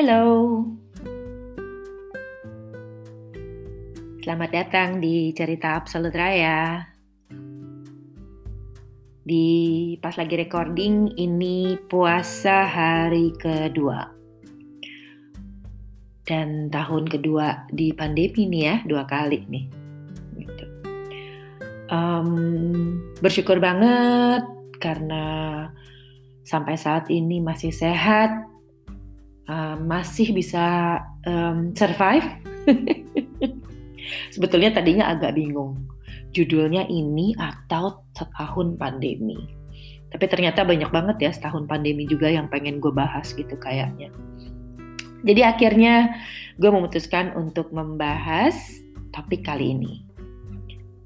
Hello. Selamat datang di Cerita Absolut Raya. Di pas lagi recording ini puasa hari kedua. Dan tahun kedua di pandemi nih ya, dua kali nih. Um, bersyukur banget karena sampai saat ini masih sehat, uh, masih bisa um, survive. Sebetulnya tadinya agak bingung judulnya ini atau setahun pandemi. Tapi ternyata banyak banget ya setahun pandemi juga yang pengen gue bahas gitu kayaknya. Jadi akhirnya gue memutuskan untuk membahas topik kali ini.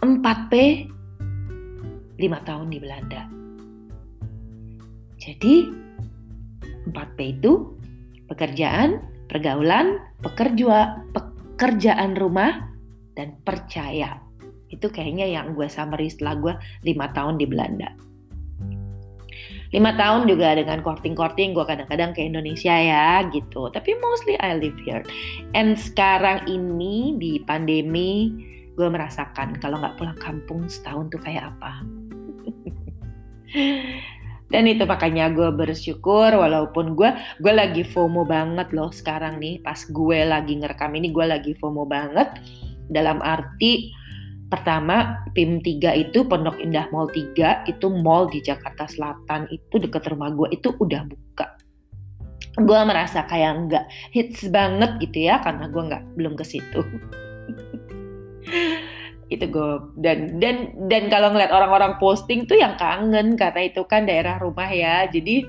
4P 5 tahun di Belanda. Jadi 4P itu pekerjaan, pergaulan, pekerja, pekerjaan rumah, dan percaya. Itu kayaknya yang gue summary setelah gue 5 tahun di Belanda. 5 tahun juga dengan courting-courting gue kadang-kadang ke Indonesia ya gitu. Tapi mostly I live here. And sekarang ini di pandemi gue merasakan kalau nggak pulang kampung setahun tuh kayak apa. Dan itu makanya gue bersyukur walaupun gue gue lagi FOMO banget loh sekarang nih. Pas gue lagi ngerekam ini gue lagi FOMO banget. Dalam arti pertama PIM 3 itu Pondok Indah Mall 3 itu mall di Jakarta Selatan. Itu deket rumah gue itu udah buka. Gue merasa kayak nggak hits banget gitu ya karena gue nggak belum ke situ itu gue dan dan dan kalau ngeliat orang-orang posting tuh yang kangen karena itu kan daerah rumah ya. Jadi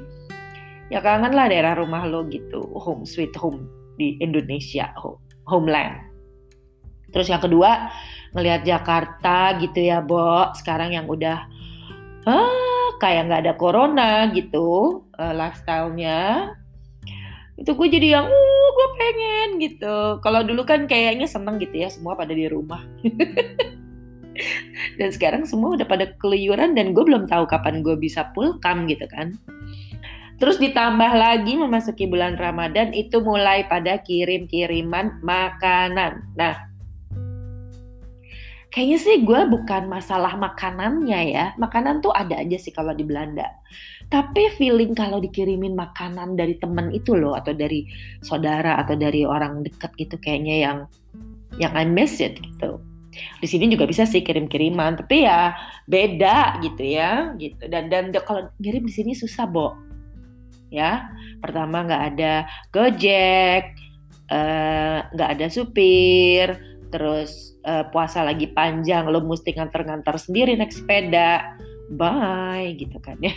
ya kangen lah daerah rumah lo gitu. Home sweet home di Indonesia home, homeland. Terus yang kedua ngelihat Jakarta gitu ya Bo. Sekarang yang udah ah, kayak nggak ada corona gitu uh, lifestyle-nya. Itu gue jadi yang uh gue pengen gitu kalau dulu kan kayaknya seneng gitu ya semua pada di rumah dan sekarang semua udah pada keluyuran dan gue belum tahu kapan gue bisa pulkam gitu kan Terus ditambah lagi memasuki bulan Ramadan itu mulai pada kirim-kiriman makanan. Nah, kayaknya sih gue bukan masalah makanannya ya. Makanan tuh ada aja sih kalau di Belanda. Tapi feeling kalau dikirimin makanan dari temen itu loh atau dari saudara atau dari orang deket gitu kayaknya yang yang I miss it gitu. Di sini juga bisa sih kirim-kiriman, tapi ya beda gitu ya, gitu. Dan dan kalau ngirim di sini susah, Bo. Ya, pertama nggak ada Gojek, eh, nggak uh, ada supir, terus uh, puasa lagi panjang, lo mesti nganter-nganter sendiri naik sepeda, bye gitu kan ya.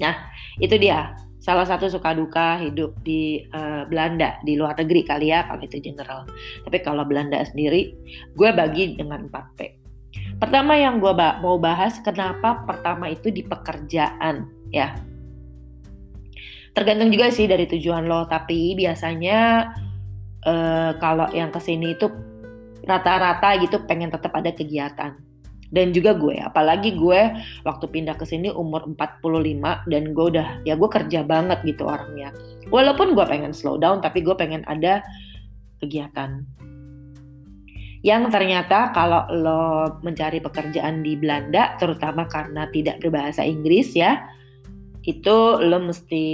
Nah, itu dia salah satu suka duka hidup di uh, Belanda di luar negeri kali ya kalau itu general. Tapi kalau Belanda sendiri, gue bagi dengan 4P. Pertama yang gue mau bahas kenapa pertama itu di pekerjaan ya. Tergantung juga sih dari tujuan lo, tapi biasanya uh, kalau yang ke sini itu rata-rata gitu pengen tetap ada kegiatan dan juga gue apalagi gue waktu pindah ke sini umur 45 dan gue udah ya gue kerja banget gitu orangnya. Walaupun gue pengen slow down tapi gue pengen ada kegiatan. Yang ternyata kalau lo mencari pekerjaan di Belanda terutama karena tidak berbahasa Inggris ya itu lo mesti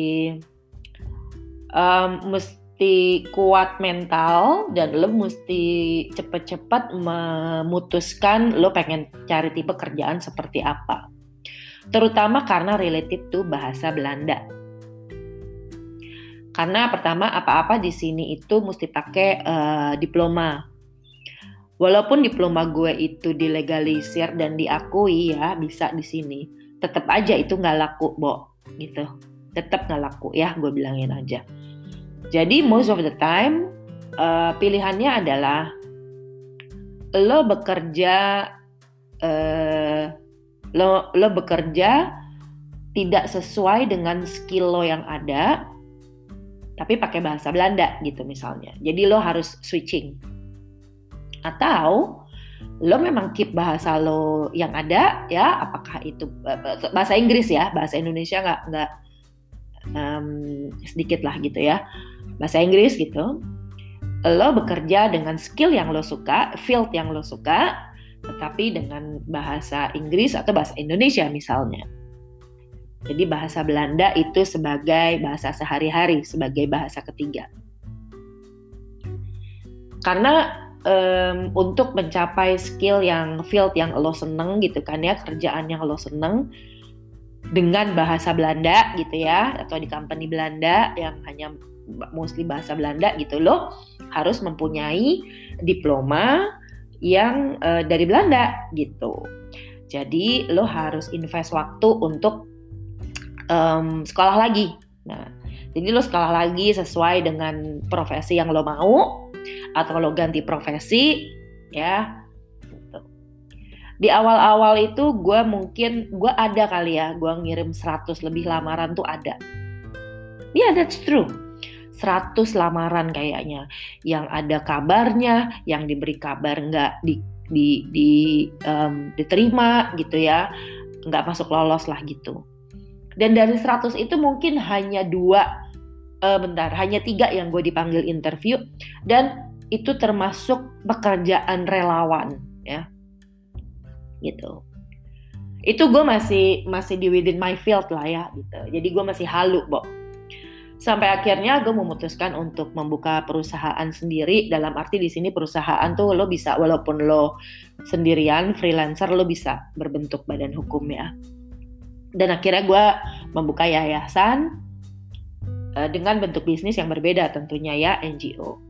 um, mesti mesti kuat mental dan lo mesti cepet-cepet memutuskan lo pengen cari tipe kerjaan seperti apa. Terutama karena related to bahasa Belanda. Karena pertama apa-apa di sini itu mesti pakai uh, diploma. Walaupun diploma gue itu dilegalisir dan diakui ya bisa di sini, tetap aja itu nggak laku, Bo. Gitu. Tetap nggak laku ya, gue bilangin aja jadi most of the time uh, pilihannya adalah lo bekerja uh, lo lo bekerja tidak sesuai dengan skill lo yang ada tapi pakai bahasa Belanda gitu misalnya. Jadi lo harus switching. Atau lo memang keep bahasa lo yang ada ya apakah itu bahasa Inggris ya bahasa Indonesia nggak nggak um, sedikit lah gitu ya. Bahasa Inggris gitu. Lo bekerja dengan skill yang lo suka field yang lo suka tetapi dengan bahasa Inggris atau bahasa Indonesia misalnya. Jadi bahasa Belanda itu sebagai bahasa sehari-hari sebagai bahasa ketiga. Karena um, untuk mencapai skill yang field yang lo seneng gitu kan ya kerjaan yang lo seneng dengan bahasa Belanda gitu ya atau di company Belanda yang hanya mostly bahasa Belanda gitu lo harus mempunyai diploma yang uh, dari Belanda gitu jadi lo harus invest waktu untuk um, sekolah lagi nah jadi lo sekolah lagi sesuai dengan profesi yang lo mau atau lo ganti profesi ya. Di awal-awal itu gue mungkin gue ada kali ya gue ngirim 100 lebih lamaran tuh ada. Ya yeah, that's true. 100 lamaran kayaknya. Yang ada kabarnya yang diberi kabar nggak di, di, di um, diterima gitu ya nggak masuk lolos lah gitu. Dan dari 100 itu mungkin hanya dua uh, bentar hanya tiga yang gue dipanggil interview dan itu termasuk pekerjaan relawan ya gitu. Itu gue masih masih di within my field lah ya gitu. Jadi gue masih halu Bo. Sampai akhirnya gue memutuskan untuk membuka perusahaan sendiri dalam arti di sini perusahaan tuh lo bisa walaupun lo sendirian freelancer lo bisa berbentuk badan hukum ya. Dan akhirnya gue membuka yayasan uh, dengan bentuk bisnis yang berbeda tentunya ya NGO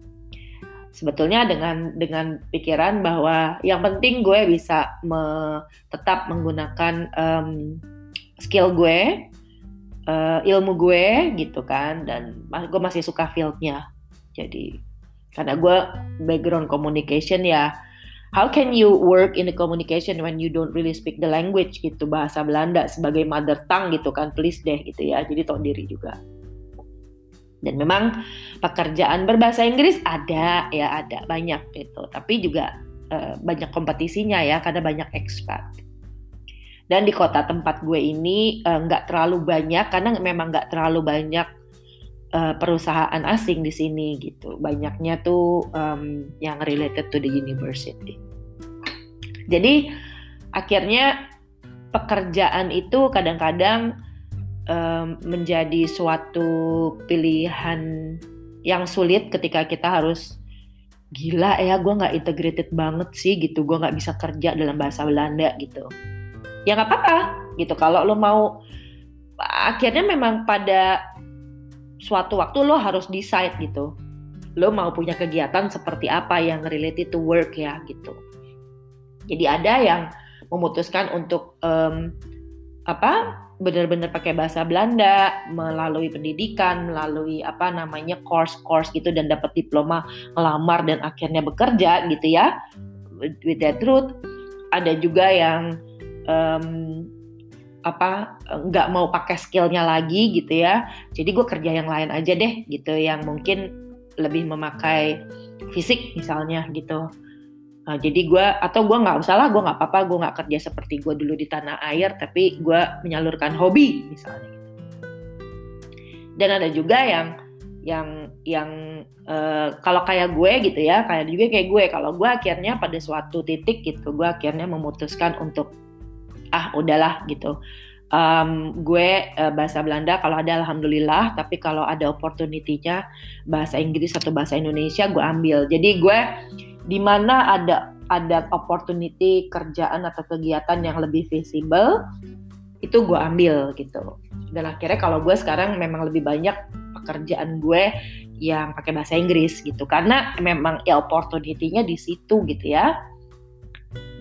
sebetulnya dengan dengan pikiran bahwa yang penting gue bisa me, tetap menggunakan um, skill gue, uh, ilmu gue gitu kan, dan gue masih suka fieldnya. Jadi karena gue background communication ya, how can you work in the communication when you don't really speak the language gitu bahasa Belanda sebagai mother tongue gitu kan, please deh gitu ya. Jadi tahu diri juga. Dan memang pekerjaan berbahasa Inggris ada ya ada banyak gitu, tapi juga uh, banyak kompetisinya ya karena banyak expat. Dan di kota tempat gue ini eh, nggak terlalu banyak karena memang nggak terlalu banyak uh, perusahaan asing di sini gitu. Banyaknya tuh um, yang related to the university. Jadi akhirnya pekerjaan itu kadang-kadang menjadi suatu pilihan yang sulit ketika kita harus gila ya gue nggak integrated banget sih gitu. Gue nggak bisa kerja dalam bahasa Belanda gitu. Ya nggak apa-apa gitu. Kalau lo mau akhirnya memang pada suatu waktu lo harus decide gitu. Lo mau punya kegiatan seperti apa yang related to work ya gitu. Jadi ada yang memutuskan untuk um, apa benar-benar pakai bahasa Belanda melalui pendidikan, melalui apa namanya course-course gitu dan dapat diploma ngelamar dan akhirnya bekerja gitu ya. With that truth, ada juga yang um, apa nggak mau pakai skillnya lagi gitu ya. Jadi gue kerja yang lain aja deh gitu yang mungkin lebih memakai fisik misalnya gitu. Nah, jadi gue atau gue nggak usah lah gue nggak apa-apa gue nggak kerja seperti gue dulu di tanah air tapi gue menyalurkan hobi misalnya gitu. Dan ada juga yang yang yang uh, kalau kayak gue gitu ya kayak juga kayak gue kalau gue akhirnya pada suatu titik gitu gue akhirnya memutuskan untuk ah udahlah gitu um, gue uh, bahasa Belanda kalau ada alhamdulillah tapi kalau ada opportunity-nya bahasa Inggris atau bahasa Indonesia gue ambil jadi gue di mana ada ada opportunity kerjaan atau kegiatan yang lebih visible itu gue ambil gitu. Dan akhirnya kalau gue sekarang memang lebih banyak pekerjaan gue yang pakai bahasa Inggris gitu. Karena memang ya opportunity-nya di situ gitu ya.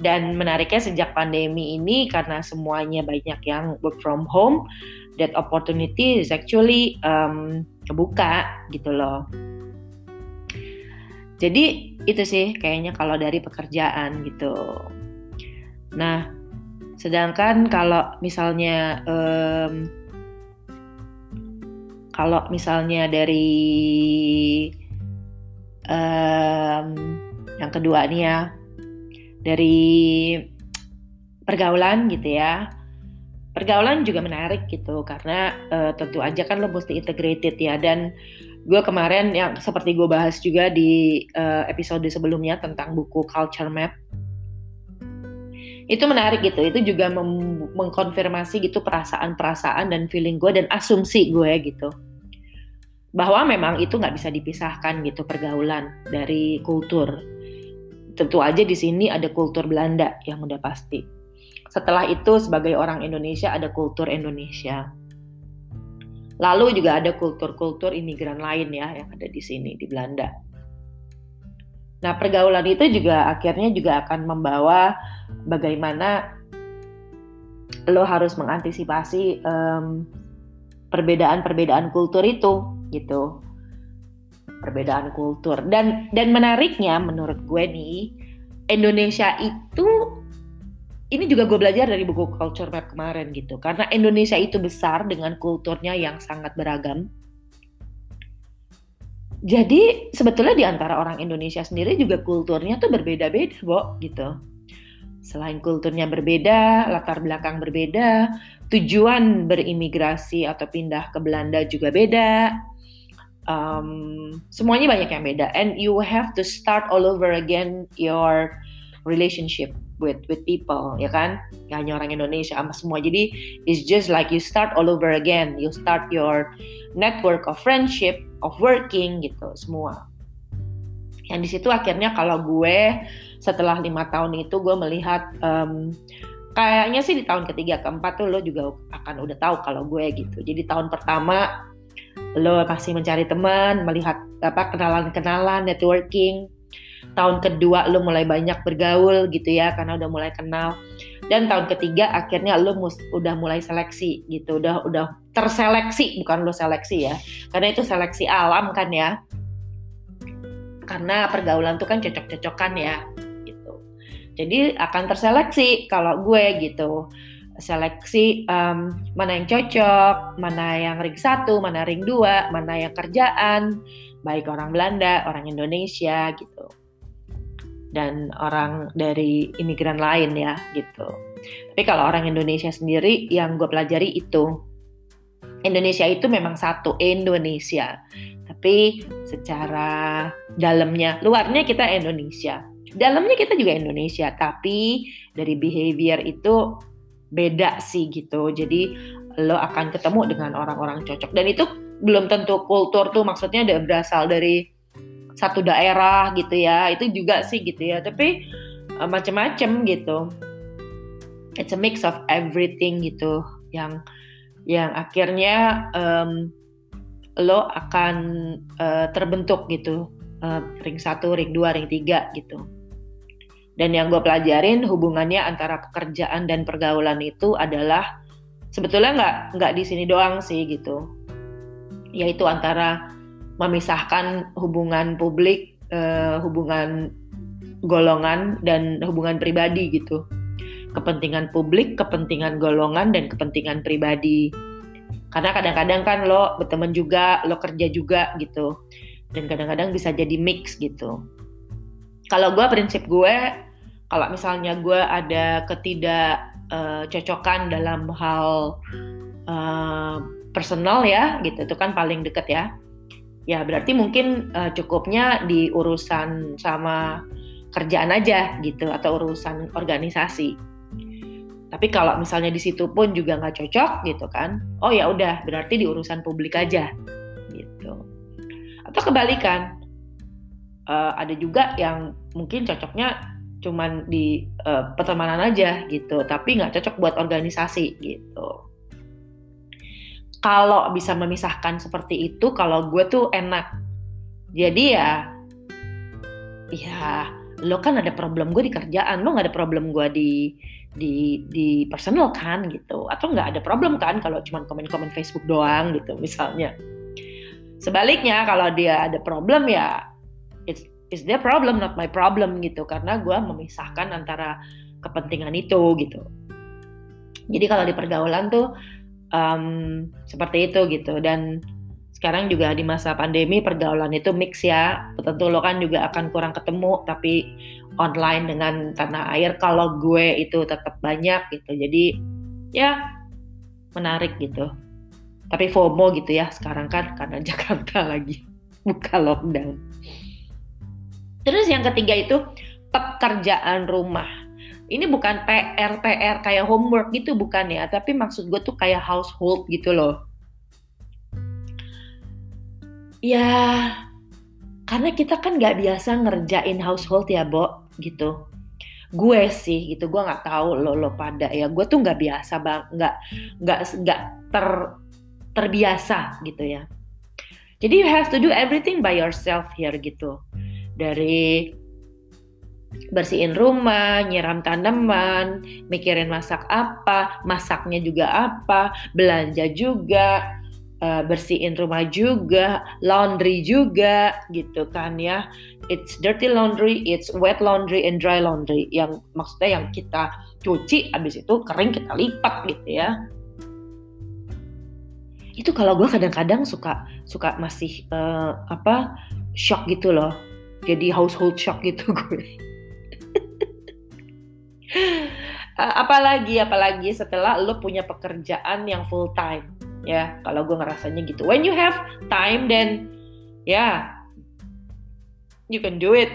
Dan menariknya sejak pandemi ini karena semuanya banyak yang work from home that opportunity is actually um, kebuka gitu loh. Jadi itu sih kayaknya kalau dari pekerjaan gitu. Nah, sedangkan kalau misalnya um, kalau misalnya dari um, yang kedua nih ya dari pergaulan gitu ya pergaulan juga menarik gitu karena uh, tentu aja kan lo mesti integrated ya dan gue kemarin yang seperti gue bahas juga di uh, episode sebelumnya tentang buku Culture Map. Itu menarik gitu itu juga mengkonfirmasi gitu perasaan-perasaan dan feeling gue dan asumsi gue gitu. Bahwa memang itu nggak bisa dipisahkan gitu pergaulan dari kultur. Tentu aja di sini ada kultur Belanda yang udah pasti. Setelah itu sebagai orang Indonesia ada kultur Indonesia. Lalu juga ada kultur-kultur imigran lain ya yang ada di sini di Belanda. Nah pergaulan itu juga akhirnya juga akan membawa bagaimana lo harus mengantisipasi perbedaan perbedaan-perbedaan kultur itu gitu perbedaan kultur dan dan menariknya menurut gue nih Indonesia itu ini juga gue belajar dari buku Culture Map kemarin gitu. Karena Indonesia itu besar dengan kulturnya yang sangat beragam. Jadi sebetulnya di antara orang Indonesia sendiri juga kulturnya tuh berbeda-beda, Bo, gitu. Selain kulturnya berbeda, latar belakang berbeda, tujuan berimigrasi atau pindah ke Belanda juga beda. Um, semuanya banyak yang beda. And you have to start all over again your relationship with with people ya kan? Gak hanya orang Indonesia sama semua. Jadi it's just like you start all over again. You start your network of friendship of working gitu semua. Yang di situ akhirnya kalau gue setelah lima tahun itu gue melihat um, kayaknya sih di tahun ketiga keempat tuh lo juga akan udah tahu kalau gue gitu. Jadi tahun pertama lo pasti mencari teman melihat apa kenalan-kenalan networking tahun kedua lo mulai banyak bergaul gitu ya karena udah mulai kenal. Dan tahun ketiga akhirnya lo mus udah mulai seleksi gitu udah udah terseleksi bukan lo seleksi ya. Karena itu seleksi alam kan ya. Karena pergaulan tuh kan cocok-cocokan ya gitu. Jadi akan terseleksi kalau gue gitu. Seleksi um, mana yang cocok, mana yang ring satu, mana ring dua, mana yang kerjaan, baik orang Belanda, orang Indonesia gitu dan orang dari imigran lain ya gitu. Tapi kalau orang Indonesia sendiri yang gue pelajari itu Indonesia itu memang satu Indonesia, tapi secara dalamnya luarnya kita Indonesia, dalamnya kita juga Indonesia, tapi dari behavior itu beda sih gitu. Jadi lo akan ketemu dengan orang-orang cocok dan itu belum tentu kultur tuh maksudnya udah berasal dari satu daerah gitu ya. Itu juga sih gitu ya. Tapi uh, macam-macam gitu. It's a mix of everything gitu. Yang yang akhirnya um, lo akan uh, terbentuk gitu. Uh, ring satu ring dua ring tiga gitu. Dan yang gue pelajarin hubungannya antara pekerjaan dan pergaulan itu adalah sebetulnya nggak nggak di sini doang sih gitu. Yaitu antara memisahkan hubungan publik, uh, hubungan golongan dan hubungan pribadi gitu. Kepentingan publik, kepentingan golongan dan kepentingan pribadi. Karena kadang-kadang kan lo berteman juga, lo kerja juga gitu. Dan kadang-kadang bisa jadi mix gitu. Kalau gue prinsip gue, kalau misalnya gue ada ketidak uh, cocokan dalam hal uh, personal ya gitu, itu kan paling deket ya ya berarti mungkin uh, cukupnya di urusan sama kerjaan aja gitu atau urusan organisasi. Tapi kalau misalnya di situ pun juga nggak cocok gitu kan, oh ya udah berarti di urusan publik aja gitu. Atau kebalikan, uh, ada juga yang mungkin cocoknya cuman di uh, pertemanan aja gitu, tapi nggak cocok buat organisasi gitu kalau bisa memisahkan seperti itu kalau gue tuh enak. Jadi ya ya lo kan ada problem gue di kerjaan lo nggak ada problem gue di di di personal kan gitu. Atau nggak ada problem kan kalau cuma komen-komen Facebook doang gitu misalnya. Sebaliknya kalau dia ada problem ya it's it's their problem not my problem gitu. Karena gue memisahkan antara kepentingan itu gitu. Jadi kalau di pergaulan tuh um, seperti itu gitu. Dan sekarang juga di masa pandemi pergaulan itu mix ya. Tentu lo kan juga akan kurang ketemu tapi online dengan tanah air kalau gue itu tetap banyak gitu. Jadi ya menarik gitu. Tapi FOMO gitu ya sekarang kan karena Jakarta lagi buka lockdown. Terus yang ketiga itu pekerjaan rumah ini bukan PR PR kayak homework gitu bukan ya. Tapi maksud gue tuh kayak household gitu loh. Ya karena kita kan nggak biasa ngerjain household ya Bo gitu. Gue sih gitu gue nggak tahu lo lo pada ya. Gue tuh nggak biasa bang nggak nggak nggak ter terbiasa gitu ya. Jadi you have to do everything by yourself here gitu. Dari bersihin rumah, nyiram tanaman, mikirin masak apa, masaknya juga apa, belanja juga, uh, bersihin rumah juga, laundry juga gitu kan ya. It's dirty laundry, it's wet laundry and dry laundry. Yang maksudnya yang kita cuci habis itu kering kita lipat gitu ya. Itu kalau gue kadang-kadang suka suka masih uh, apa shock gitu loh. Jadi household shock gitu gue. Apalagi apalagi setelah lo punya pekerjaan yang full time ya. Kalau gue ngerasanya gitu. When you have time then ya yeah, you can do it.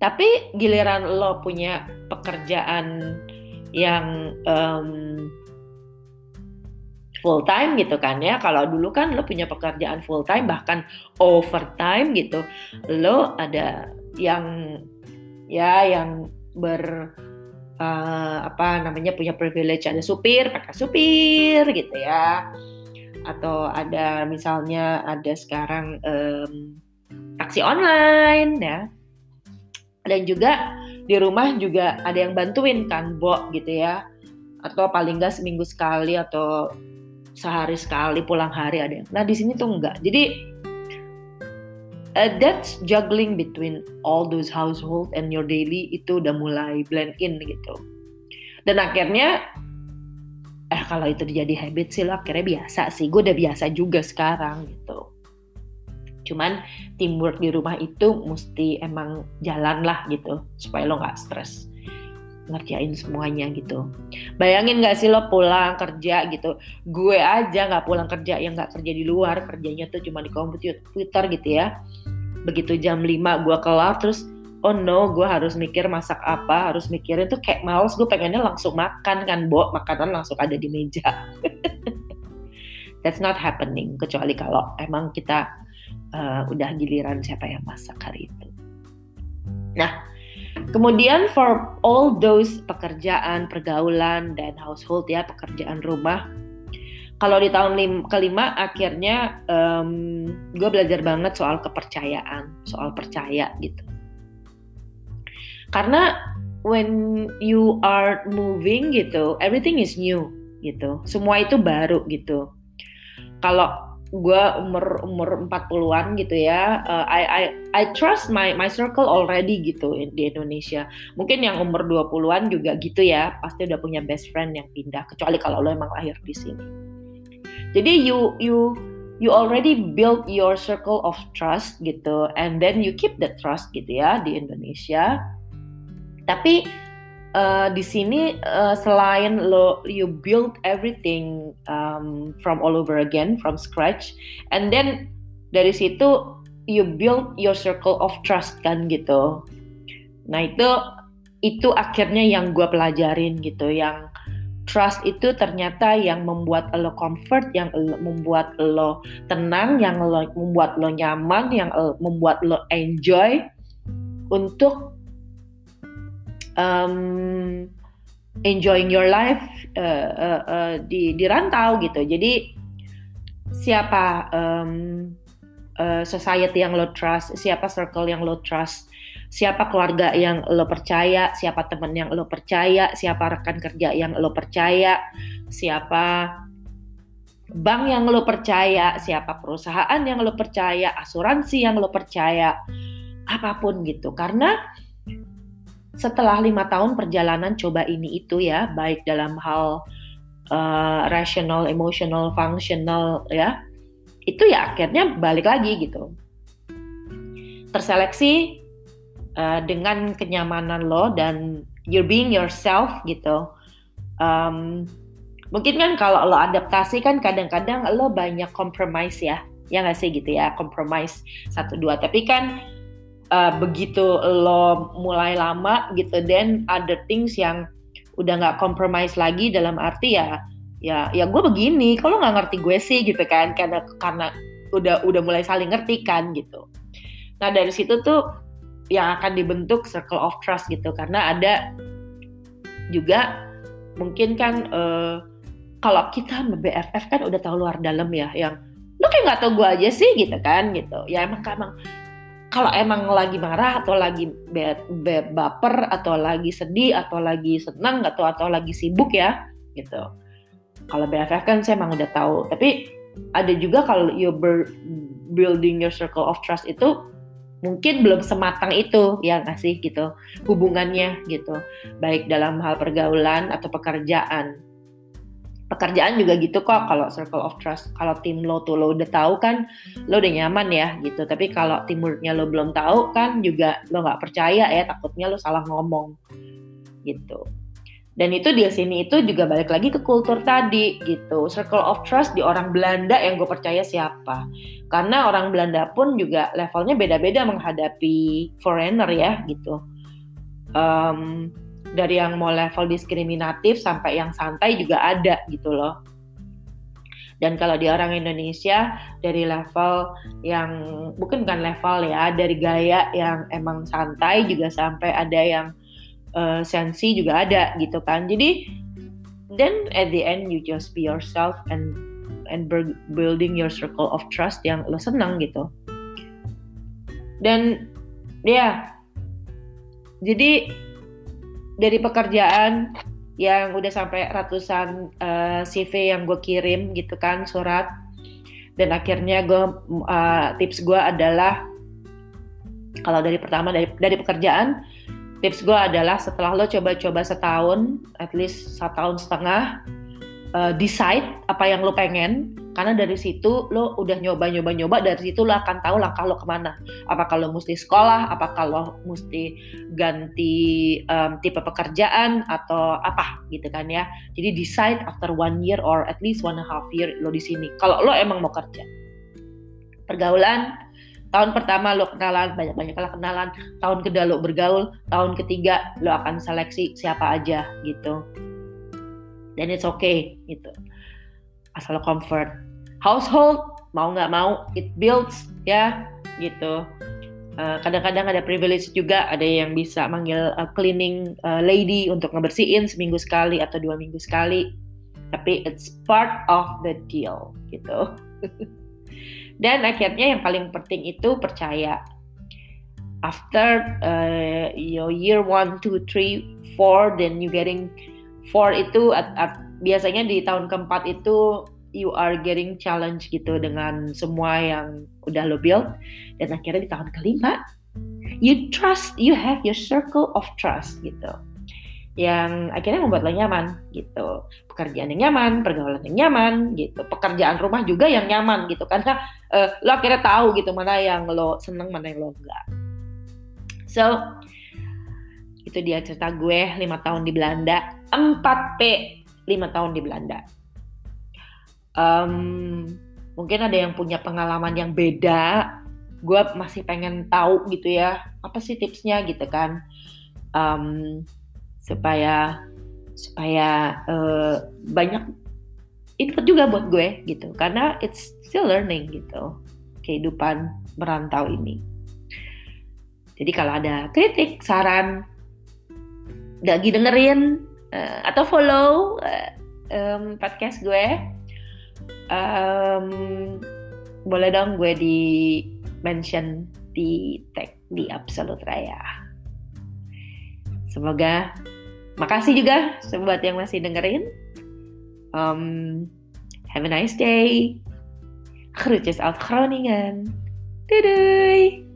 Tapi giliran lo punya pekerjaan yang um, full time gitu kan ya. Kalau dulu kan lo punya pekerjaan full time bahkan overtime gitu lo ada yang ya yang ber uh, apa namanya punya privilege ada supir pakai supir gitu ya. Atau ada misalnya ada sekarang um, taksi online ya. Dan juga di rumah juga ada yang bantuin kan bo gitu ya. Atau paling nggak seminggu sekali atau sehari sekali pulang hari ada yang. Nah di sini tuh enggak jadi uh, that's juggling between all those household and your daily itu udah mulai blend in gitu. Dan akhirnya eh kalau itu jadi habit sih lo akhirnya biasa sih. Gue udah biasa juga sekarang gitu. Cuman teamwork di rumah itu mesti emang jalan lah gitu supaya lo nggak stres ngerjain semuanya gitu. Bayangin gak sih lo pulang kerja gitu, gue aja nggak pulang kerja yang nggak kerja di luar, kerjanya tuh cuma di komputer gitu ya. Begitu jam 5 gue kelar terus oh no gue harus mikir masak apa harus mikirin tuh kayak males. Gue pengennya langsung makan kan bo? Makanan langsung ada di meja. That's not happening kecuali kalau emang kita uh, udah giliran siapa yang masak hari itu. Nah Kemudian for all those pekerjaan, pergaulan dan household ya, pekerjaan rumah. Kalau di tahun lim, kelima akhirnya um, gue belajar banget soal kepercayaan, soal percaya gitu. Karena when you are moving gitu, everything is new gitu. Semua itu baru gitu. Kalau gue umur umur 40-an gitu ya uh, I I I trust my my circle already gitu di Indonesia. Mungkin yang umur 20-an juga gitu ya pasti udah punya best friend yang pindah kecuali kalau lo emang lahir di sini. Jadi you you you already build your circle of trust gitu and then you keep the trust gitu ya di Indonesia. Tapi uh, di sini uh, selain lo you build everything um, from all over again from scratch and then dari situ you build your circle of trust kan gitu. Nah itu itu akhirnya yang gue pelajarin gitu. Yang trust itu ternyata yang membuat lo comfort yang lo, membuat lo tenang yang lo, membuat lo nyaman yang lo, membuat lo enjoy untuk um, enjoying your life uh, uh, uh, di di rantau gitu. Jadi siapa um, uh, society yang lo trust, siapa circle yang lo trust, siapa keluarga yang lo percaya, siapa teman yang lo percaya, siapa rekan kerja yang lo percaya, siapa bank yang lo percaya, siapa perusahaan yang lo percaya, asuransi yang lo percaya, apa pun gitu. Karena setelah lima tahun perjalanan coba ini itu ya, baik dalam hal uh, rational, emotional, functional ya, itu ya akhirnya balik lagi gitu. Terseleksi uh, dengan kenyamanan lo dan you're being yourself gitu. Um, mungkin kan kalau lo adaptasi kan kadang-kadang lo banyak compromise ya ya nggak sih gitu ya compromise satu dua tapi kan uh, begitu lo mulai lama gitu then other things yang udah nggak compromise lagi dalam arti ya ya ya gue begini kalau nggak ngerti gue sih gitu kan karena karena udah udah mulai saling ngerti kan gitu. Nah dari situ tuh yang akan dibentuk circle of trust gitu karena ada juga mungkin kan uh, kalau kita BFF kan udah tahu luar dalam ya yang lu kayak nggak tau gue aja sih gitu kan gitu. Ya emang emang kalau emang lagi marah atau lagi baper atau lagi sedih atau lagi senang atau atau lagi sibuk ya gitu. Kalau BFF kan saya emang udah tahu. Tapi ada juga kalau you building your circle of trust itu mungkin belum sematang itu ya nggak gitu hubungannya gitu. Baik dalam hal pergaulan atau pekerjaan pekerjaan juga gitu kok kalau circle of trust kalau tim lo tuh lo udah tahu kan lo udah nyaman ya gitu tapi kalau timurnya lo belum tahu kan juga lo nggak percaya ya takutnya lo salah ngomong gitu dan itu di sini itu juga balik lagi ke kultur tadi gitu. Circle of trust di orang Belanda yang gue percaya siapa. Karena orang Belanda pun juga levelnya beda-beda menghadapi foreigner ya gitu. Um, dari yang mau level diskriminatif sampai yang santai juga ada gitu loh. Dan kalau di orang Indonesia dari level yang bukan kan level ya, dari gaya yang emang santai juga sampai ada yang uh, sensi juga ada gitu kan. Jadi then at the end you just be yourself and and building your circle of trust yang lo senang gitu. Dan ya. Yeah, jadi dari pekerjaan yang udah sampai ratusan uh, eh, CV yang gue kirim gitu kan surat. Dan akhirnya gue uh, tips gue adalah kalau dari pertama dari dari pekerjaan tips gue adalah setelah lo coba-coba setahun, at least satu tahun setengah, uh, decide apa yang lo pengen, karena dari situ lo udah nyoba-nyoba-nyoba, dari situ lo akan tahu langkah lo ke mana. Apakah lo mesti sekolah, apakah lo mesti ganti um, tipe pekerjaan, atau apa gitu kan ya. Jadi decide after one year or at least one and a half year lo di sini. Kalau lo emang mau kerja. Pergaulan, tahun pertama lo kenalan banyak-banyak kenalan tahun kedua lo bergaul tahun ketiga lo akan seleksi siapa aja gitu dan it's okay gitu. Asal comfort. Household mau nggak mau it builds ya gitu. Eh, kadang-kadang ada privilege juga ada yang bisa manggil uh, cleaning uh, lady untuk ngebersihin seminggu sekali atau dua minggu sekali. Tapi it's part of the deal gitu. Dan akhirnya yang paling penting itu percaya. After uh, your year one, two, three, four, then you getting four itu at, at, biasanya di tahun keempat itu you are getting challenge gitu dengan semua yang udah lo build. Dan akhirnya di tahun kelima you trust you have your circle of trust gitu. Yang akhirnya membuat lo nyaman gitu. Pekerjaan yang nyaman pergaulan yang nyaman gitu. Pekerjaan rumah juga yang nyaman gitu. Karena uh, lo akhirnya tahu gitu mana yang lo seneng mana yang lo enggak. So itu dia cerita gue lima tahun di Belanda 4 P lima tahun di Belanda. Um, mungkin ada yang punya pengalaman yang beda. Gue masih pengen tahu gitu ya apa sih tipsnya gitu kan. Um, supaya supaya uh, banyak input juga buat gue gitu. Karena it's still learning gitu kehidupan merantau ini. Jadi kalau ada kritik saran lagi dengerin uh, atau follow uh, um, podcast gue um, boleh dong gue di mention di tag di Absolute Raya. Semoga makasih juga buat yang masih dengerin. Um, have a nice day. Groetjes uit Groningen. Doei!